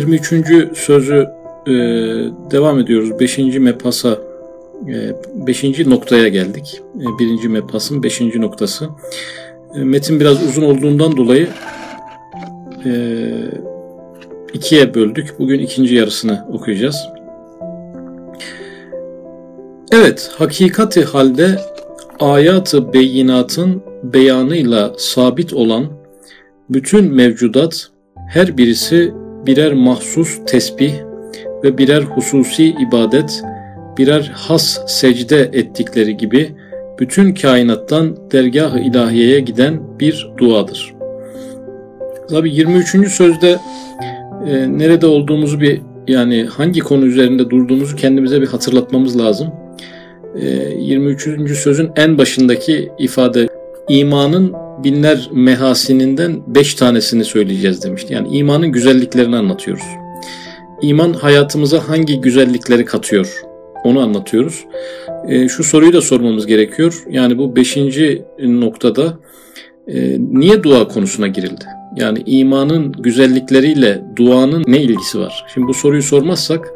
23. sözü e, devam ediyoruz. 5. mepasa 5. E, noktaya geldik. E, birinci mepasın 5. noktası. E, metin biraz uzun olduğundan dolayı e, ikiye böldük. Bugün ikinci yarısını okuyacağız. Evet, hakikati halde ayatı beyinatın beyanıyla sabit olan bütün mevcudat her birisi birer mahsus tesbih ve birer hususi ibadet, birer has secde ettikleri gibi bütün kainattan dergah-ı ilahiyeye giden bir duadır. Tabi 23. sözde e, nerede olduğumuzu bir yani hangi konu üzerinde durduğumuzu kendimize bir hatırlatmamız lazım. E, 23. sözün en başındaki ifade imanın binler mehasininden beş tanesini söyleyeceğiz demişti. Yani imanın güzelliklerini anlatıyoruz. İman hayatımıza hangi güzellikleri katıyor? Onu anlatıyoruz. E, şu soruyu da sormamız gerekiyor. Yani bu beşinci noktada e, niye dua konusuna girildi? Yani imanın güzellikleriyle duanın ne ilgisi var? Şimdi bu soruyu sormazsak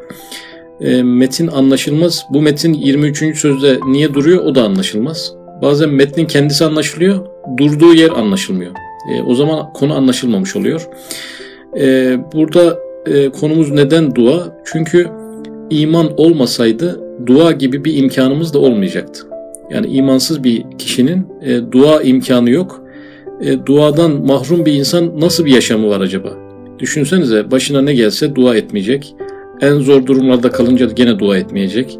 e, metin anlaşılmaz. Bu metin 23. sözde niye duruyor o da anlaşılmaz. Bazen metnin kendisi anlaşılıyor, durduğu yer anlaşılmıyor. E, o zaman konu anlaşılmamış oluyor. E, burada e, konumuz neden dua? Çünkü iman olmasaydı dua gibi bir imkanımız da olmayacaktı. Yani imansız bir kişinin e, dua imkanı yok. E, duadan mahrum bir insan nasıl bir yaşamı var acaba? Düşünsenize başına ne gelse dua etmeyecek. En zor durumlarda kalınca gene dua etmeyecek.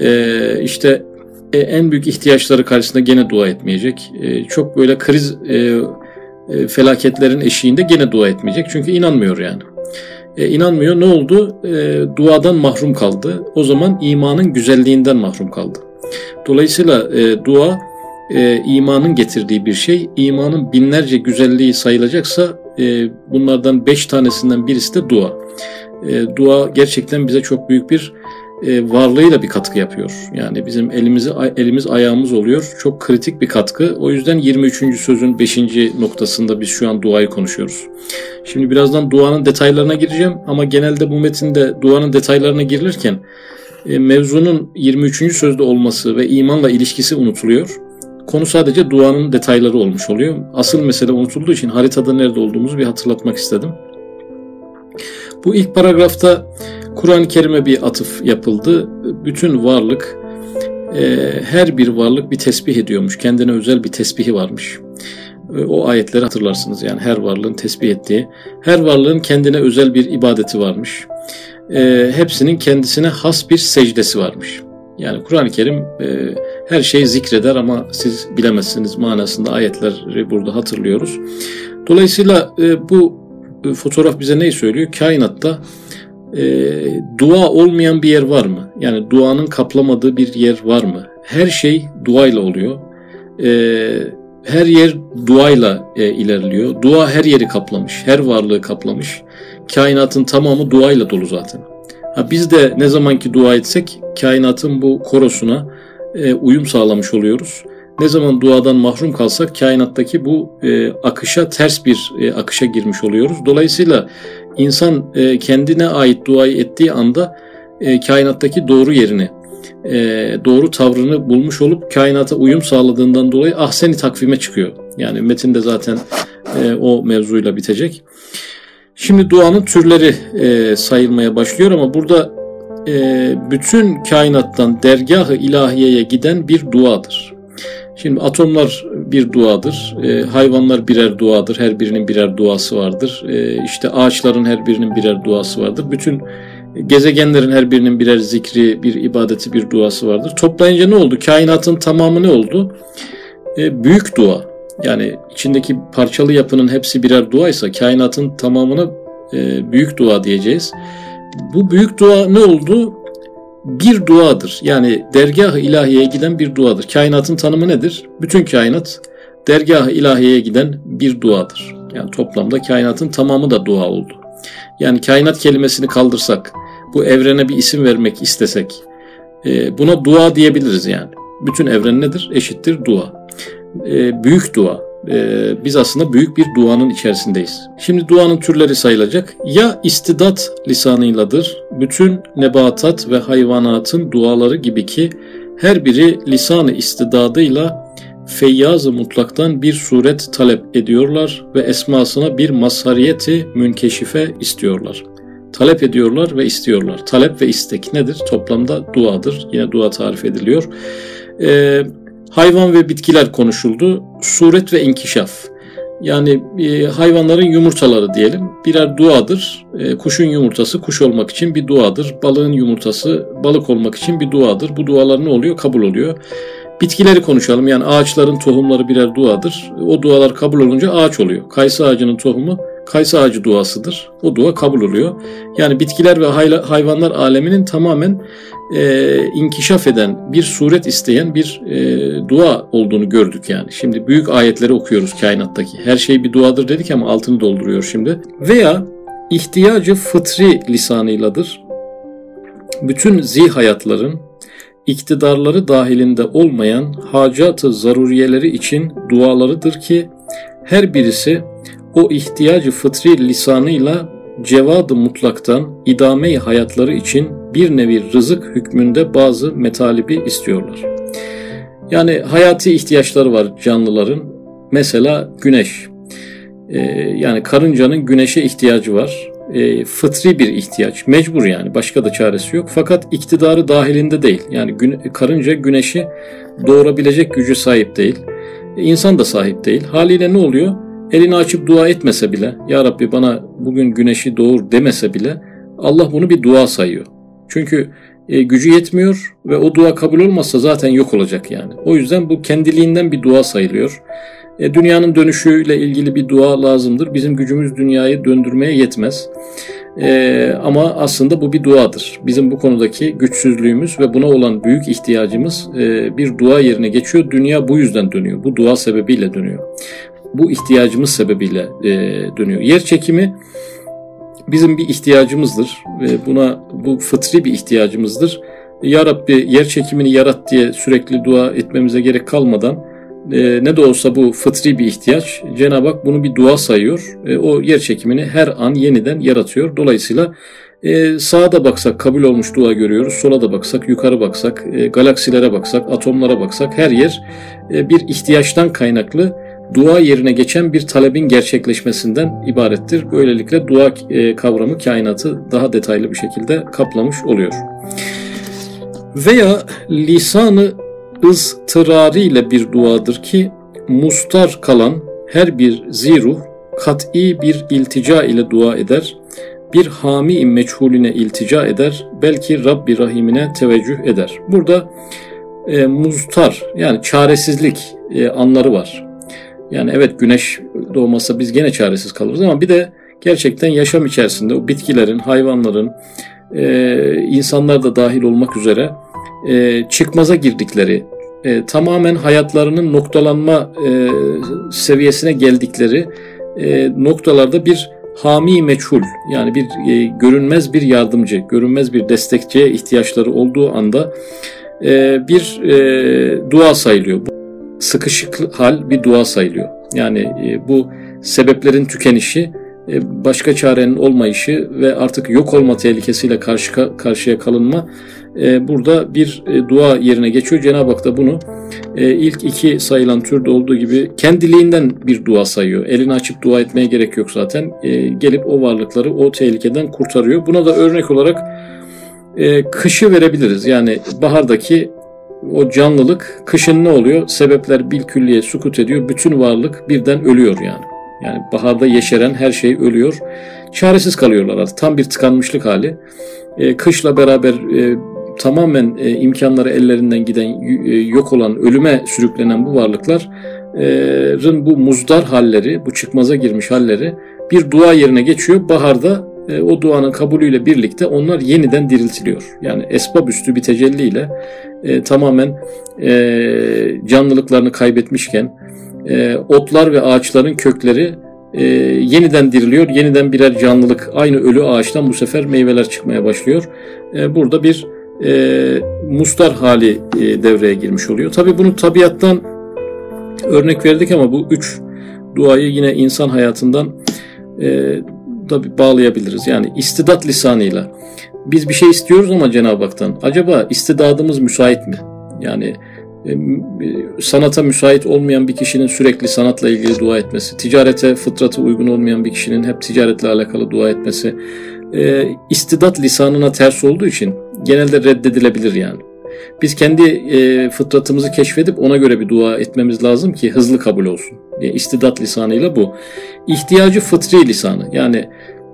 E, işte e, en büyük ihtiyaçları karşısında gene dua etmeyecek. E, çok böyle kriz e, e, felaketlerin eşiğinde gene dua etmeyecek. Çünkü inanmıyor yani. E, inanmıyor. Ne oldu? E, duadan mahrum kaldı. O zaman imanın güzelliğinden mahrum kaldı. Dolayısıyla e, dua e, imanın getirdiği bir şey. İmanın binlerce güzelliği sayılacaksa e, bunlardan beş tanesinden birisi de dua. E, dua gerçekten bize çok büyük bir e, varlığıyla bir katkı yapıyor. Yani bizim elimizi elimiz ayağımız oluyor. Çok kritik bir katkı. O yüzden 23. sözün 5. noktasında biz şu an duayı konuşuyoruz. Şimdi birazdan duanın detaylarına gireceğim ama genelde bu metinde duanın detaylarına girilirken e, mevzunun 23. sözde olması ve imanla ilişkisi unutuluyor. Konu sadece duanın detayları olmuş oluyor. Asıl mesele unutulduğu için haritada nerede olduğumuzu bir hatırlatmak istedim. Bu ilk paragrafta Kur'an-ı Kerim'e bir atıf yapıldı. Bütün varlık, e, her bir varlık bir tesbih ediyormuş. Kendine özel bir tesbihi varmış. E, o ayetleri hatırlarsınız yani her varlığın tesbih ettiği. Her varlığın kendine özel bir ibadeti varmış. E, hepsinin kendisine has bir secdesi varmış. Yani Kur'an-ı Kerim e, her şeyi zikreder ama siz bilemezsiniz manasında ayetleri burada hatırlıyoruz. Dolayısıyla e, bu e, fotoğraf bize neyi söylüyor? Kainatta e, dua olmayan bir yer var mı? Yani duanın kaplamadığı bir yer var mı? Her şey duayla oluyor. E, her yer duayla e, ilerliyor. Dua her yeri kaplamış, her varlığı kaplamış. Kainatın tamamı duayla dolu zaten. Ha, biz de ne zamanki dua etsek kainatın bu korosuna e, uyum sağlamış oluyoruz. Ne zaman duadan mahrum kalsak kainattaki bu e, akışa ters bir e, akışa girmiş oluyoruz. Dolayısıyla insan e, kendine ait duayı ettiği anda e, kainattaki doğru yerini, e, doğru tavrını bulmuş olup kainata uyum sağladığından dolayı ahseni takvime çıkıyor. Yani metinde zaten e, o mevzuyla bitecek. Şimdi duanın türleri e, sayılmaya başlıyor ama burada e, bütün kainattan dergah-ı ilahiyeye giden bir duadır. Şimdi atomlar bir duadır, e, hayvanlar birer duadır, her birinin birer duası vardır. E, işte ağaçların her birinin birer duası vardır. Bütün gezegenlerin her birinin birer zikri, bir ibadeti, bir duası vardır. Toplayınca ne oldu? Kainatın tamamı ne oldu? E, büyük dua. Yani içindeki parçalı yapının hepsi birer duaysa kainatın tamamına e, büyük dua diyeceğiz. Bu büyük dua ne oldu? Bir duadır. Yani dergah-ı ilahiyeye giden bir duadır. Kainatın tanımı nedir? Bütün kainat dergah-ı ilahiyeye giden bir duadır. Yani toplamda kainatın tamamı da dua oldu. Yani kainat kelimesini kaldırsak, bu evrene bir isim vermek istesek, e, buna dua diyebiliriz yani. Bütün evren nedir? Eşittir dua. E, büyük dua. E, biz aslında büyük bir duanın içerisindeyiz. Şimdi duanın türleri sayılacak. Ya istidat lisanıyladır. Bütün nebatat ve hayvanatın duaları gibi ki her biri lisanı istidadıyla feyyaz mutlaktan bir suret talep ediyorlar ve esmasına bir mazhariyeti münkeşife istiyorlar. Talep ediyorlar ve istiyorlar. Talep ve istek nedir? Toplamda duadır. Yine dua tarif ediliyor. Ee, hayvan ve bitkiler konuşuldu. Suret ve inkişaf. Yani e, hayvanların yumurtaları diyelim birer duadır. E, kuşun yumurtası kuş olmak için bir duadır. Balığın yumurtası balık olmak için bir duadır. Bu dualar ne oluyor? Kabul oluyor. Bitkileri konuşalım. Yani ağaçların tohumları birer duadır. O dualar kabul olunca ağaç oluyor. Kayısı ağacının tohumu kayısı ağacı duasıdır. O dua kabul oluyor. Yani bitkiler ve hayvanlar aleminin tamamen e, inkişaf eden, bir suret isteyen bir e, dua olduğunu gördük yani. Şimdi büyük ayetleri okuyoruz kainattaki. Her şey bir duadır dedik ama altını dolduruyor şimdi. Veya ihtiyacı fıtri lisanıyladır. Bütün zihayatların iktidarları dahilinde olmayan hacat-ı zaruriyeleri için dualarıdır ki her birisi o ihtiyacı fıtri lisanıyla cevadı mutlaktan idame hayatları için bir nevi rızık hükmünde bazı metalibi istiyorlar. Yani hayati ihtiyaçları var canlıların. Mesela güneş. Ee, yani karıncanın güneşe ihtiyacı var. Ee, fıtri bir ihtiyaç. Mecbur yani. Başka da çaresi yok. Fakat iktidarı dahilinde değil. Yani gün, karınca güneşi doğurabilecek gücü sahip değil. İnsan da sahip değil. Haliyle ne oluyor? elini açıp dua etmese bile, Ya Rabbi bana bugün güneşi doğur demese bile Allah bunu bir dua sayıyor. Çünkü e, gücü yetmiyor ve o dua kabul olmazsa zaten yok olacak yani. O yüzden bu kendiliğinden bir dua sayılıyor. E, dünyanın dönüşüyle ilgili bir dua lazımdır. Bizim gücümüz dünyayı döndürmeye yetmez. E, ama aslında bu bir duadır. Bizim bu konudaki güçsüzlüğümüz ve buna olan büyük ihtiyacımız e, bir dua yerine geçiyor. Dünya bu yüzden dönüyor. Bu dua sebebiyle dönüyor bu ihtiyacımız sebebiyle e, dönüyor. Yer çekimi bizim bir ihtiyacımızdır ve buna bu fıtri bir ihtiyacımızdır. Ya Rabbi yer çekimini yarat diye sürekli dua etmemize gerek kalmadan e, ne de olsa bu fıtri bir ihtiyaç. Cenab-ı Hak bunu bir dua sayıyor. E, o yer çekimini her an yeniden yaratıyor. Dolayısıyla e, sağa da baksak kabul olmuş dua görüyoruz. Sola da baksak, yukarı baksak, e, galaksilere baksak, atomlara baksak her yer e, bir ihtiyaçtan kaynaklı dua yerine geçen bir talebin gerçekleşmesinden ibarettir. Böylelikle dua e, kavramı kainatı daha detaylı bir şekilde kaplamış oluyor. Veya lisanı ıstırarı ile bir duadır ki mustar kalan her bir ziruh kat'i bir iltica ile dua eder, bir hami meçhulüne iltica eder, belki Rabbi Rahimine teveccüh eder. Burada e, muztar yani çaresizlik e, anları var. Yani evet güneş doğmasa biz gene çaresiz kalırız ama bir de gerçekten yaşam içerisinde o bitkilerin, hayvanların, e, insanlar da dahil olmak üzere e, çıkmaza girdikleri, e, tamamen hayatlarının noktalanma e, seviyesine geldikleri e, noktalarda bir hami meçhul yani bir e, görünmez bir yardımcı, görünmez bir destekçiye ihtiyaçları olduğu anda e, bir e, dua sayılıyor sıkışık hal bir dua sayılıyor. Yani e, bu sebeplerin tükenişi, e, başka çarenin olmayışı ve artık yok olma tehlikesiyle karşı karşıya kalınma e, burada bir dua yerine geçiyor. Cenab-ı Hak da bunu ilk iki sayılan türde olduğu gibi kendiliğinden bir dua sayıyor. Elini açıp dua etmeye gerek yok zaten. Gelip o varlıkları o tehlikeden kurtarıyor. Buna da örnek olarak kışı verebiliriz. Yani bahardaki o canlılık kışın ne oluyor? Sebepler bil külliye sukut ediyor. Bütün varlık birden ölüyor yani. Yani baharda yeşeren her şey ölüyor. Çaresiz kalıyorlar artık. Tam bir tıkanmışlık hali. E, kışla beraber e, tamamen e, imkanları ellerinden giden, e, yok olan, ölüme sürüklenen bu varlıkların bu muzdar halleri, bu çıkmaza girmiş halleri bir dua yerine geçiyor. Baharda e, o duanın kabulüyle birlikte onlar yeniden diriltiliyor. Yani esbab üstü bir tecelliyle e, tamamen e, canlılıklarını kaybetmişken e, otlar ve ağaçların kökleri e, yeniden diriliyor. Yeniden birer canlılık aynı ölü ağaçtan bu sefer meyveler çıkmaya başlıyor. E, burada bir e, mustar hali e, devreye girmiş oluyor. Tabi bunu tabiattan örnek verdik ama bu üç duayı yine insan hayatından e, da bağlayabiliriz. Yani istidat lisanıyla. Biz bir şey istiyoruz ama Cenab-ı Hak'tan. Acaba istidadımız müsait mi? Yani e, sanata müsait olmayan bir kişinin sürekli sanatla ilgili dua etmesi, ticarete fıtratı uygun olmayan bir kişinin hep ticaretle alakalı dua etmesi, e, istidat lisanına ters olduğu için genelde reddedilebilir yani. Biz kendi e, fıtratımızı keşfedip ona göre bir dua etmemiz lazım ki hızlı kabul olsun. E, istidat lisanıyla bu. İhtiyacı fıtri lisanı. Yani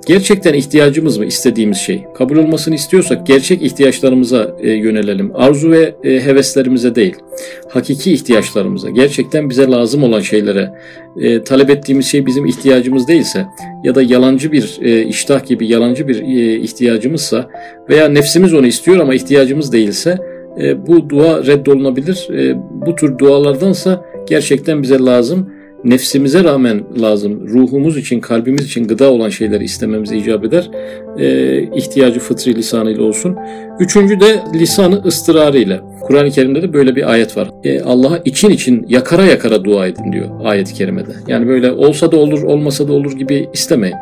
Gerçekten ihtiyacımız mı istediğimiz şey? Kabul olmasını istiyorsak gerçek ihtiyaçlarımıza e, yönelelim. Arzu ve e, heveslerimize değil. Hakiki ihtiyaçlarımıza, gerçekten bize lazım olan şeylere e, talep ettiğimiz şey bizim ihtiyacımız değilse ya da yalancı bir e, iştah gibi yalancı bir e, ihtiyacımızsa veya nefsimiz onu istiyor ama ihtiyacımız değilse e, bu dua reddolunabilir. E, bu tür dualardansa gerçekten bize lazım nefsimize rağmen lazım, ruhumuz için, kalbimiz için gıda olan şeyleri istememiz icap eder. E, ihtiyacı fıtri lisanıyla olsun. Üçüncü de lisanı ıstırarıyla. Kur'an-ı Kerim'de de böyle bir ayet var. E, Allah'a için için yakara yakara dua edin diyor ayet-i kerimede. Yani böyle olsa da olur, olmasa da olur gibi istemeyin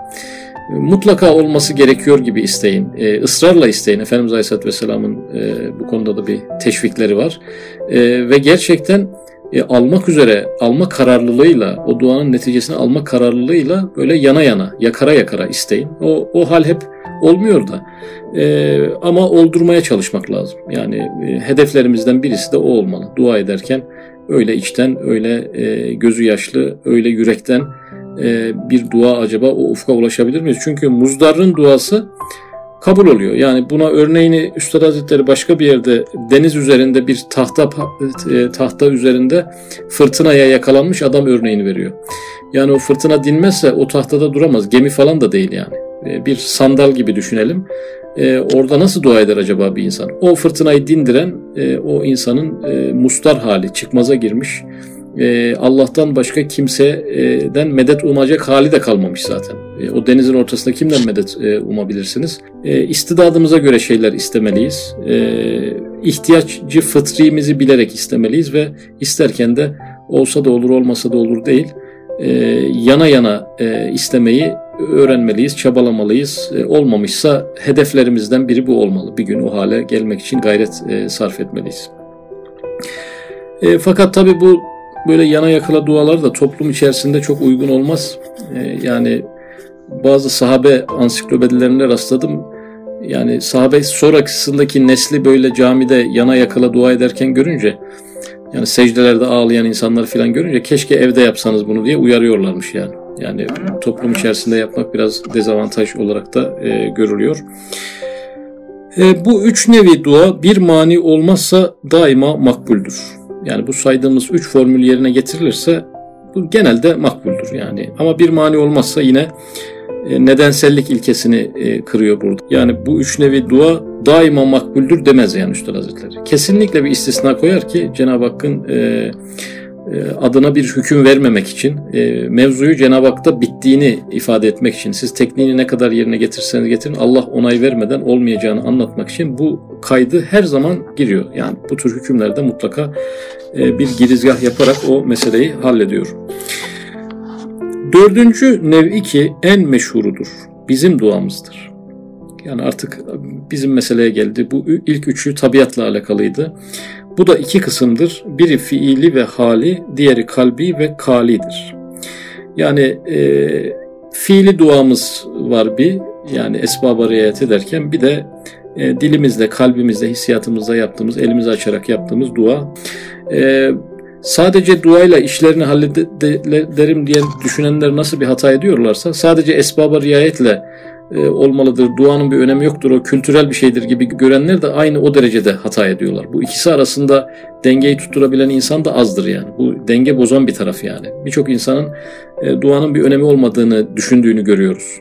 mutlaka olması gerekiyor gibi isteyin. E, ısrarla isteyin. Efendimiz Aleyhisselatü Vesselam'ın e, bu konuda da bir teşvikleri var. E, ve gerçekten e, almak üzere, alma kararlılığıyla, o duanın neticesini alma kararlılığıyla böyle yana yana, yakara yakara isteyin. O, o hal hep olmuyor da. E, ama oldurmaya çalışmak lazım. Yani e, hedeflerimizden birisi de o olmalı. Dua ederken öyle içten, öyle e, gözü yaşlı, öyle yürekten e, bir dua acaba o ufka ulaşabilir miyiz? Çünkü muzdarın duası kabul oluyor. Yani buna örneğini Üstad Hazretleri başka bir yerde deniz üzerinde bir tahta e, tahta üzerinde fırtınaya yakalanmış adam örneğini veriyor. Yani o fırtına dinmezse o tahtada duramaz. Gemi falan da değil yani. E, bir sandal gibi düşünelim. E, orada nasıl dua eder acaba bir insan? O fırtınayı dindiren o insanın mustar hali, çıkmaza girmiş e, Allah'tan başka kimseden medet umacak hali de kalmamış zaten. E, o denizin ortasında kimden medet e, umabilirsiniz? E, istidadımıza göre şeyler istemeliyiz. E, ihtiyaçcı fıtrimizi bilerek istemeliyiz ve isterken de olsa da olur olmasa da olur değil. E, yana yana e, istemeyi öğrenmeliyiz, çabalamalıyız. E, olmamışsa hedeflerimizden biri bu olmalı. Bir gün o hale gelmek için gayret e, sarf etmeliyiz. E, fakat tabi bu böyle yana yakala dualar da toplum içerisinde çok uygun olmaz. E, yani bazı sahabe ansiklopedilerine rastladım. Yani sahabe sonrakisindeki nesli böyle camide yana yakala dua ederken görünce yani secdelerde ağlayan insanlar falan görünce keşke evde yapsanız bunu diye uyarıyorlarmış yani. Yani toplum içerisinde yapmak biraz dezavantaj olarak da e, görülüyor. E, bu üç nevi dua bir mani olmazsa daima makbuldür. Yani bu saydığımız üç formül yerine getirilirse bu genelde makbuldür yani. Ama bir mani olmazsa yine e, nedensellik ilkesini e, kırıyor burada. Yani bu üç nevi dua daima makbuldür demez yani Üstad Hazretleri. Kesinlikle bir istisna koyar ki Cenab-ı Hakk'ın e, adına bir hüküm vermemek için, e, mevzuyu Cenab-ı Hak'ta bittiğini ifade etmek için, siz tekniğini ne kadar yerine getirseniz getirin, Allah onay vermeden olmayacağını anlatmak için bu kaydı her zaman giriyor. Yani bu tür hükümlerde mutlaka e, bir girizgah yaparak o meseleyi hallediyor. Dördüncü nevi ki en meşhurudur. Bizim duamızdır. Yani artık bizim meseleye geldi. Bu ilk üçü tabiatla alakalıydı. Bu da iki kısımdır. Biri fiili ve hali, diğeri kalbi ve kalidir. Yani e, fiili duamız var bir, yani esbaba riayet ederken bir de e, dilimizle, kalbimizle, hissiyatımızla yaptığımız, elimizi açarak yaptığımız dua. E, sadece duayla işlerini hallederim diye düşünenler nasıl bir hata ediyorlarsa sadece esbaba riayetle e, olmalıdır, duanın bir önemi yoktur, o kültürel bir şeydir gibi görenler de aynı o derecede hata ediyorlar. Bu ikisi arasında dengeyi tutturabilen insan da azdır yani. Bu denge bozan bir taraf yani. Birçok insanın e, duanın bir önemi olmadığını düşündüğünü görüyoruz.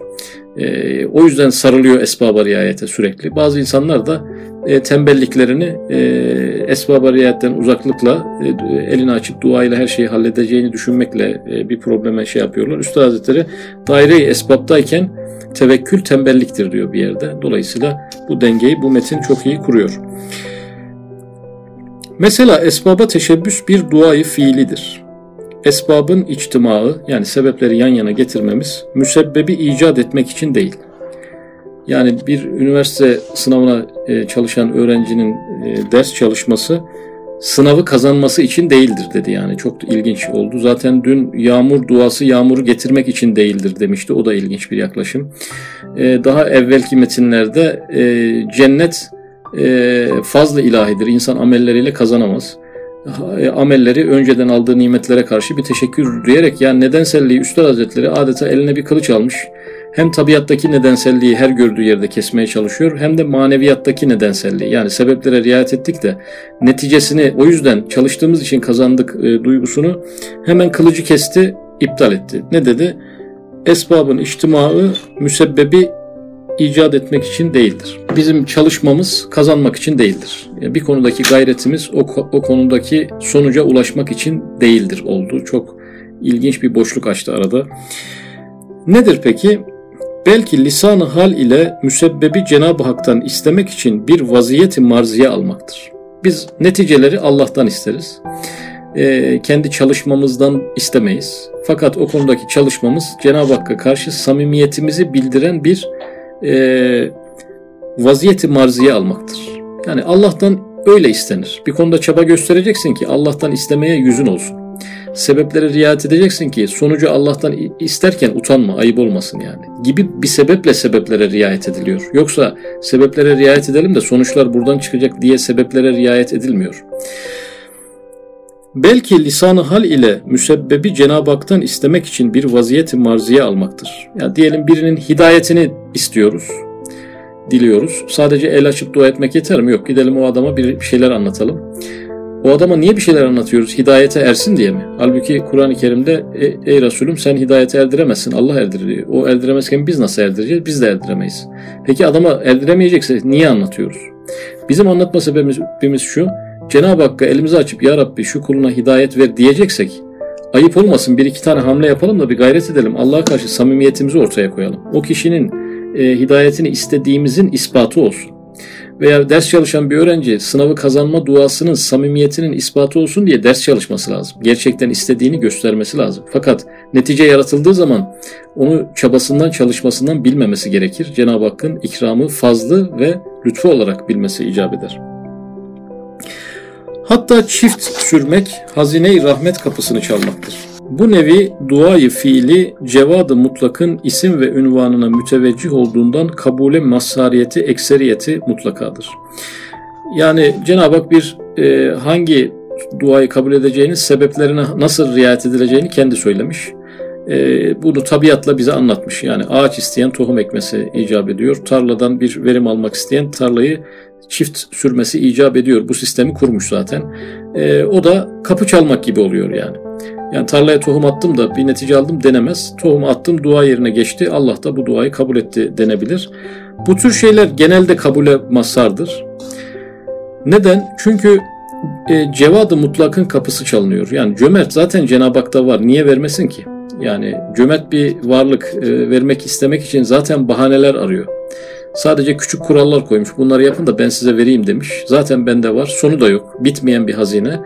E, o yüzden sarılıyor esbaba riayete sürekli. Bazı insanlar da e, tembelliklerini e, esbaba riayetten uzaklıkla e, elini açıp duayla her şeyi halledeceğini düşünmekle e, bir probleme şey yapıyorlar. Üstad Hazretleri daire-i esbaptayken tevekkül tembelliktir diyor bir yerde. Dolayısıyla bu dengeyi bu metin çok iyi kuruyor. Mesela esbaba teşebbüs bir duayı fiilidir. esbabın içtimaı yani sebepleri yan yana getirmemiz müsebbebi icat etmek için değil. Yani bir üniversite sınavına e, çalışan öğrencinin e, ders çalışması sınavı kazanması için değildir dedi yani çok ilginç oldu. Zaten dün yağmur duası yağmuru getirmek için değildir demişti. O da ilginç bir yaklaşım. E, daha evvelki metinlerde cennet fazla ilahidir. İnsan amelleriyle kazanamaz. Amelleri önceden aldığı nimetlere karşı bir teşekkür diyerek yani nedenselliği Üstad Hazretleri adeta eline bir kılıç almış hem tabiattaki nedenselliği her gördüğü yerde kesmeye çalışıyor hem de maneviyattaki nedenselliği. Yani sebeplere riayet ettik de neticesini o yüzden çalıştığımız için kazandık e, duygusunu hemen kılıcı kesti, iptal etti. Ne dedi? Esbabın içtimaı müsebbebi icat etmek için değildir. Bizim çalışmamız kazanmak için değildir. Bir konudaki gayretimiz o, o konudaki sonuca ulaşmak için değildir oldu. Çok ilginç bir boşluk açtı arada. Nedir peki? Belki lisanı hal ile müsebbebi Cenab-ı Hak'tan istemek için bir vaziyeti marziye almaktır. Biz neticeleri Allah'tan isteriz. Ee, kendi çalışmamızdan istemeyiz. Fakat o konudaki çalışmamız Cenab-ı Hakk'a karşı samimiyetimizi bildiren bir e, vaziyeti marziye almaktır. Yani Allah'tan öyle istenir. Bir konuda çaba göstereceksin ki Allah'tan istemeye yüzün olsun sebeplere riayet edeceksin ki sonucu Allah'tan isterken utanma, ayıp olmasın yani. Gibi bir sebeple sebeplere riayet ediliyor. Yoksa sebeplere riayet edelim de sonuçlar buradan çıkacak diye sebeplere riayet edilmiyor. Belki lisanı hal ile müsebbebi Cenab-ı Hak'tan istemek için bir vaziyeti marziye almaktır. Yani diyelim birinin hidayetini istiyoruz, diliyoruz. Sadece el açıp dua etmek yeter mi? Yok gidelim o adama bir şeyler anlatalım. O adama niye bir şeyler anlatıyoruz? Hidayete ersin diye mi? Halbuki Kur'an-ı Kerim'de ey Resulüm sen hidayete erdiremezsin. Allah erdiriyor. O erdiremezken biz nasıl erdireceğiz? Biz de erdiremeyiz. Peki adama erdiremeyecekse niye anlatıyoruz? Bizim anlatma sebebimiz şu. Cenab-ı Hakk'a elimizi açıp Ya Rabbi şu kuluna hidayet ver diyeceksek ayıp olmasın bir iki tane hamle yapalım da bir gayret edelim. Allah'a karşı samimiyetimizi ortaya koyalım. O kişinin e, hidayetini istediğimizin ispatı olsun veya ders çalışan bir öğrenci sınavı kazanma duasının samimiyetinin ispatı olsun diye ders çalışması lazım. Gerçekten istediğini göstermesi lazım. Fakat netice yaratıldığı zaman onu çabasından çalışmasından bilmemesi gerekir. Cenab-ı Hakk'ın ikramı fazlı ve lütfu olarak bilmesi icap eder. Hatta çift sürmek hazine-i rahmet kapısını çalmaktır. Bu nevi duayı fiili cevadı mutlakın isim ve ünvanına müteveccih olduğundan kabule mazhariyeti ekseriyeti mutlakadır. Yani Cenab-ı Hak bir e, hangi duayı kabul edeceğini, sebeplerine nasıl riayet edileceğini kendi söylemiş. E, bunu tabiatla bize anlatmış. Yani ağaç isteyen tohum ekmesi icap ediyor. Tarladan bir verim almak isteyen tarlayı çift sürmesi icap ediyor. Bu sistemi kurmuş zaten. E, o da kapı çalmak gibi oluyor yani. Yani tarlaya tohum attım da bir netice aldım denemez. Tohum attım dua yerine geçti. Allah da bu duayı kabul etti denebilir. Bu tür şeyler genelde kabule mazhardır. Neden? Çünkü e, cevadı mutlakın kapısı çalınıyor. Yani cömert zaten Cenab-ı Hak'ta var. Niye vermesin ki? Yani cömert bir varlık e, vermek istemek için zaten bahaneler arıyor. Sadece küçük kurallar koymuş. Bunları yapın da ben size vereyim demiş. Zaten bende var. Sonu da yok. Bitmeyen bir hazine.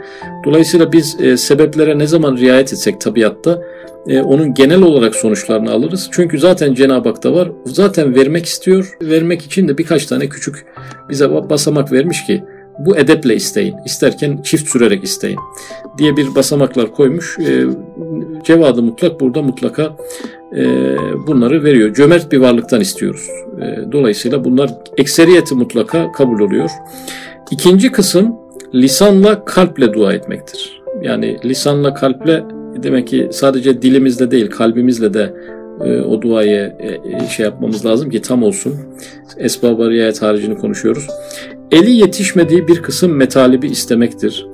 Dolayısıyla biz e, sebeplere ne zaman riayet etsek tabiatta e, onun genel olarak sonuçlarını alırız. Çünkü zaten Cenab-ı Hak'ta var. Zaten vermek istiyor. Vermek için de birkaç tane küçük bize basamak vermiş ki bu edeple isteyin. İsterken çift sürerek isteyin diye bir basamaklar koymuş. E, cevadı mutlak burada mutlaka e, bunları veriyor. Cömert bir varlıktan istiyoruz. E, dolayısıyla bunlar ekseriyeti mutlaka kabul oluyor. İkinci kısım lisanla kalple dua etmektir. Yani lisanla kalple demek ki sadece dilimizle değil kalbimizle de e, o duayı e, e, şey yapmamız lazım ki tam olsun. Esbab-ı riayet haricini konuşuyoruz. Eli yetişmediği bir kısım metalibi istemektir.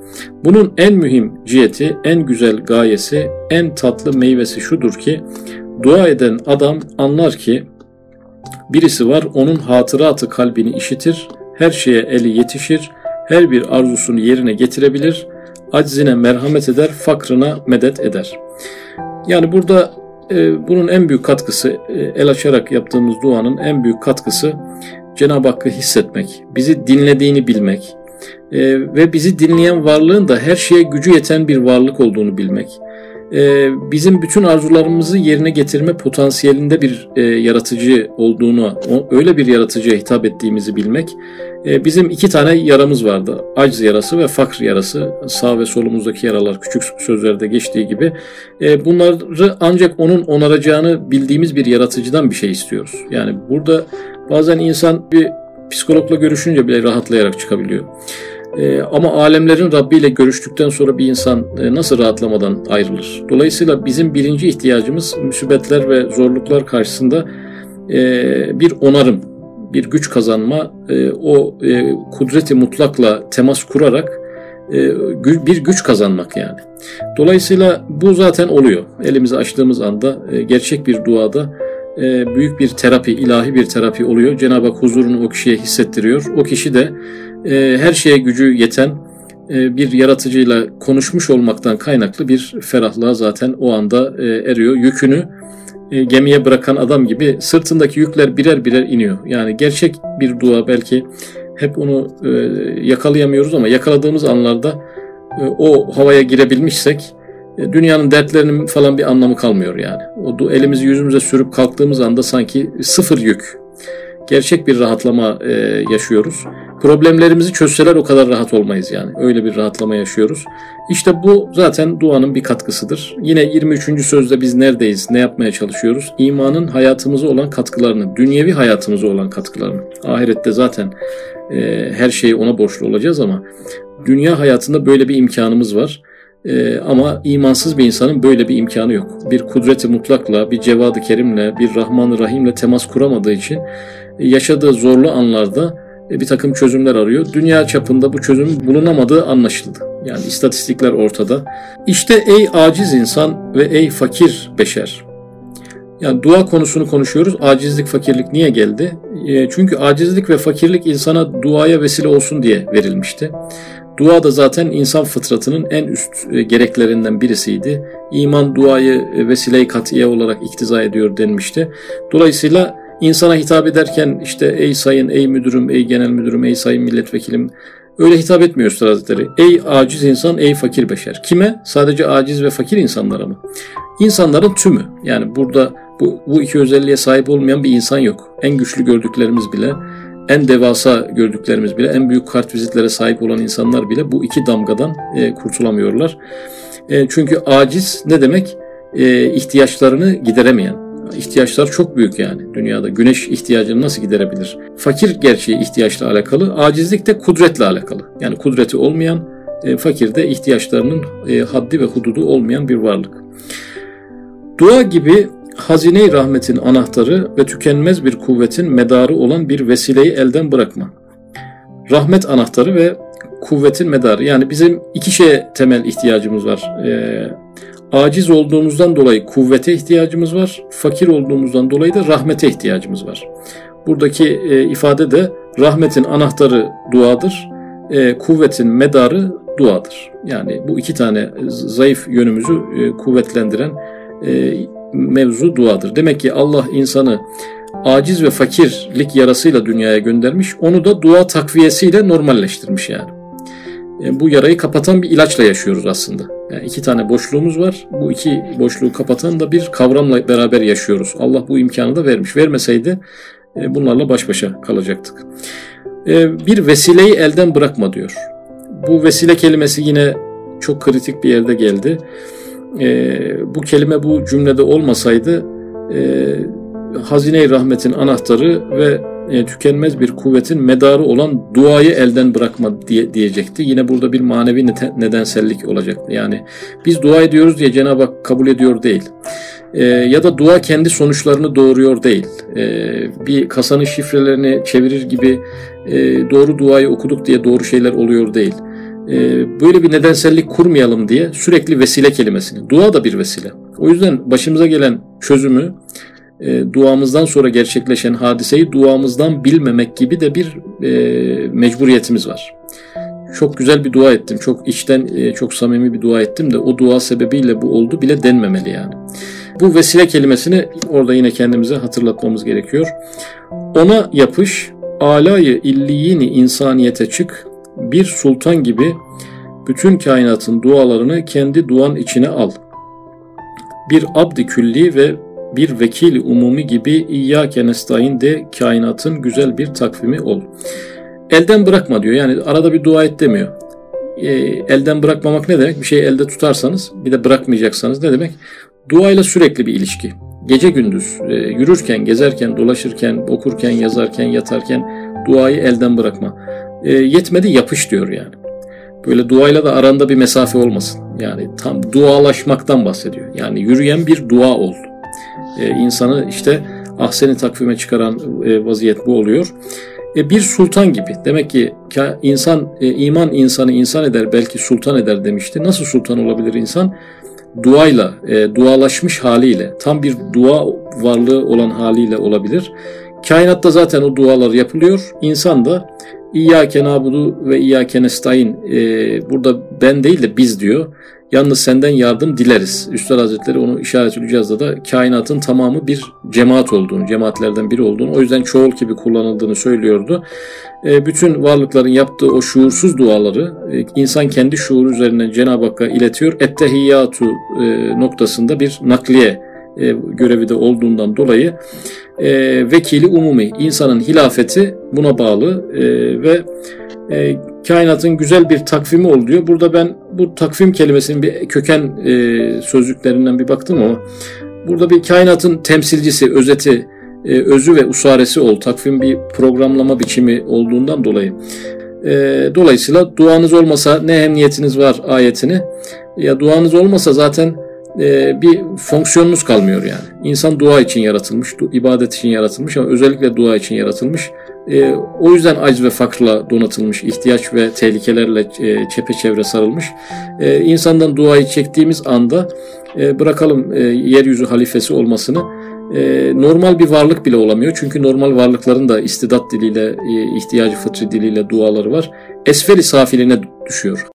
Bunun en mühim ciheti, en güzel gayesi, en tatlı meyvesi şudur ki dua eden adam anlar ki birisi var onun hatıratı kalbini işitir, her şeye eli yetişir, her bir arzusunu yerine getirebilir, aczine merhamet eder, fakrına medet eder. Yani burada bunun en büyük katkısı, e, el açarak yaptığımız duanın en büyük katkısı Cenab-ı Hakk'ı hissetmek, bizi dinlediğini bilmek e, ve bizi dinleyen varlığın da her şeye gücü yeten bir varlık olduğunu bilmek. E, bizim bütün arzularımızı yerine getirme potansiyelinde bir e, yaratıcı olduğunu, öyle bir yaratıcıya hitap ettiğimizi bilmek. E, bizim iki tane yaramız vardı. Acz yarası ve fakr yarası. Sağ ve solumuzdaki yaralar küçük sözlerde geçtiği gibi. E, bunları ancak onun onaracağını bildiğimiz bir yaratıcıdan bir şey istiyoruz. Yani burada bazen insan bir psikologla görüşünce bile rahatlayarak çıkabiliyor. Ee, ama alemlerin Rabbi ile görüştükten sonra bir insan e, nasıl rahatlamadan ayrılır? Dolayısıyla bizim birinci ihtiyacımız müsibetler ve zorluklar karşısında e, bir onarım, bir güç kazanma, e, o kudreti mutlakla temas kurarak bir güç kazanmak yani. Dolayısıyla bu zaten oluyor. Elimizi açtığımız anda gerçek bir duada büyük bir terapi, ilahi bir terapi oluyor. Cenab-ı Hak huzurunu o kişiye hissettiriyor. O kişi de e, her şeye gücü yeten e, bir yaratıcıyla konuşmuş olmaktan kaynaklı bir ferahlığa zaten o anda e, eriyor. Yükünü e, gemiye bırakan adam gibi sırtındaki yükler birer birer iniyor. Yani gerçek bir dua belki hep onu e, yakalayamıyoruz ama yakaladığımız anlarda e, o havaya girebilmişsek e, dünyanın dertlerinin falan bir anlamı kalmıyor yani. O elimizi yüzümüze sürüp kalktığımız anda sanki sıfır yük. Gerçek bir rahatlama e, yaşıyoruz. Problemlerimizi çözseler o kadar rahat olmayız yani. Öyle bir rahatlama yaşıyoruz. İşte bu zaten duanın bir katkısıdır. Yine 23. sözde biz neredeyiz, ne yapmaya çalışıyoruz? İmanın hayatımıza olan katkılarını, dünyevi hayatımıza olan katkılarını. Ahirette zaten e, her şeyi ona borçlu olacağız ama dünya hayatında böyle bir imkanımız var. Ee, ama imansız bir insanın böyle bir imkanı yok. Bir kudreti mutlakla, bir cevadı kerimle, bir rahman rahimle temas kuramadığı için yaşadığı zorlu anlarda bir takım çözümler arıyor. Dünya çapında bu çözüm bulunamadığı anlaşıldı. Yani istatistikler ortada. İşte ey aciz insan ve ey fakir beşer. Yani dua konusunu konuşuyoruz. Acizlik, fakirlik niye geldi? E, çünkü acizlik ve fakirlik insana duaya vesile olsun diye verilmişti. Dua da zaten insan fıtratının en üst e, gereklerinden birisiydi. İman duayı vesile-i katiye olarak iktiza ediyor denmişti. Dolayısıyla insana hitap ederken işte ey sayın, ey müdürüm, ey genel müdürüm, ey sayın milletvekilim öyle hitap etmiyor Üstad Hazretleri. Ey aciz insan, ey fakir beşer. Kime? Sadece aciz ve fakir insanlara mı? İnsanların tümü. Yani burada bu, bu iki özelliğe sahip olmayan bir insan yok. En güçlü gördüklerimiz bile, en devasa gördüklerimiz bile, en büyük kart vizitlere sahip olan insanlar bile bu iki damgadan e, kurtulamıyorlar. E, çünkü aciz ne demek? E, ihtiyaçlarını gideremeyen, ihtiyaçlar çok büyük yani dünyada. Güneş ihtiyacını nasıl giderebilir? Fakir gerçeği ihtiyaçla alakalı, acizlik de kudretle alakalı. Yani kudreti olmayan, e, fakir de ihtiyaçlarının e, haddi ve hududu olmayan bir varlık. Dua gibi hazine rahmetin anahtarı ve tükenmez bir kuvvetin medarı olan bir vesileyi elden bırakma. Rahmet anahtarı ve kuvvetin medarı. Yani bizim iki şeye temel ihtiyacımız var. Ee, aciz olduğumuzdan dolayı kuvvete ihtiyacımız var. Fakir olduğumuzdan dolayı da rahmete ihtiyacımız var. Buradaki e, ifade de rahmetin anahtarı duadır. E, kuvvetin medarı duadır. Yani bu iki tane zayıf yönümüzü e, kuvvetlendiren e, mevzu duadır. Demek ki Allah insanı aciz ve fakirlik yarasıyla dünyaya göndermiş. Onu da dua takviyesiyle normalleştirmiş yani. E, bu yarayı kapatan bir ilaçla yaşıyoruz aslında. Yani iki tane boşluğumuz var. Bu iki boşluğu kapatan da bir kavramla beraber yaşıyoruz. Allah bu imkanı da vermiş. Vermeseydi e, bunlarla baş başa kalacaktık. E, bir vesileyi elden bırakma diyor. Bu vesile kelimesi yine çok kritik bir yerde geldi. Bu kelime bu cümlede olmasaydı hazine-i rahmetin anahtarı ve e, tükenmez bir kuvvetin medarı olan duayı elden bırakma diye, diyecekti. Yine burada bir manevi nedensellik olacaktı. Yani biz dua ediyoruz diye Cenab-ı Hak kabul ediyor değil. E, ya da dua kendi sonuçlarını doğuruyor değil. E, bir kasanın şifrelerini çevirir gibi e, doğru duayı okuduk diye doğru şeyler oluyor değil. E, böyle bir nedensellik kurmayalım diye sürekli vesile kelimesini. Dua da bir vesile. O yüzden başımıza gelen çözümü e, duamızdan sonra gerçekleşen hadiseyi duamızdan bilmemek gibi de bir e, mecburiyetimiz var. Çok güzel bir dua ettim. Çok içten, e, çok samimi bir dua ettim de o dua sebebiyle bu oldu bile denmemeli yani. Bu vesile kelimesini orada yine kendimize hatırlatmamız gerekiyor. Ona yapış, alayı illiyini insaniyete çık, bir sultan gibi bütün kainatın dualarını kendi duan içine al. bir abdi külli ve bir vekili umumi gibi İyyâke nestaîn de kainatın güzel bir takvimi ol. Elden bırakma diyor. Yani arada bir dua et demiyor. E, elden bırakmamak ne demek? Bir şeyi elde tutarsanız bir de bırakmayacaksanız ne demek? Duayla sürekli bir ilişki. Gece gündüz e, yürürken, gezerken, dolaşırken, okurken, yazarken, yatarken duayı elden bırakma. E, yetmedi yapış diyor yani. Böyle duayla da aranda bir mesafe olmasın. Yani tam dualaşmaktan bahsediyor. Yani yürüyen bir dua ol. E, insanı işte ahseni takvime çıkaran e, vaziyet bu oluyor. E, bir sultan gibi. Demek ki insan e, iman insanı insan eder belki sultan eder demişti. Nasıl sultan olabilir insan? Duayla, dualaşmış haliyle, tam bir dua varlığı olan haliyle olabilir. Kainatta zaten o dualar yapılıyor. İnsan da İyyâke nâbudu ve İyyâke nestaîn e, burada ben değil de biz diyor. Yalnız senden yardım dileriz. Üstad Hazretleri onu işaret edeceğiz da kainatın tamamı bir cemaat olduğunu, cemaatlerden biri olduğunu, o yüzden çoğul gibi kullanıldığını söylüyordu. E, bütün varlıkların yaptığı o şuursuz duaları e, insan kendi şuuru üzerinden Cenab-ı Hakk'a iletiyor. Ettehiyyatu e, noktasında bir nakliye e, görevi de olduğundan dolayı e, vekili umumi insanın hilafeti buna bağlı e, ve e, kainatın güzel bir takvimi ol diyor. Burada ben bu takvim kelimesinin bir köken e, sözlüklerinden bir baktım ama burada bir kainatın temsilcisi, özeti, e, özü ve usaresi ol. Takvim bir programlama biçimi olduğundan dolayı. E, dolayısıyla duanız olmasa ne hem niyetiniz var ayetini ya duanız olmasa zaten e, bir fonksiyonunuz kalmıyor yani. İnsan dua için yaratılmış, ibadet için yaratılmış ama özellikle dua için yaratılmış. E, o yüzden acz ve fakrla donatılmış, ihtiyaç ve tehlikelerle e, çepeçevre sarılmış. E, insandan duayı çektiğimiz anda e, bırakalım e, yeryüzü halifesi olmasını normal bir varlık bile olamıyor. Çünkü normal varlıkların da istidat diliyle, ihtiyacı fıtri diliyle duaları var. Esferi safiline düşüyor.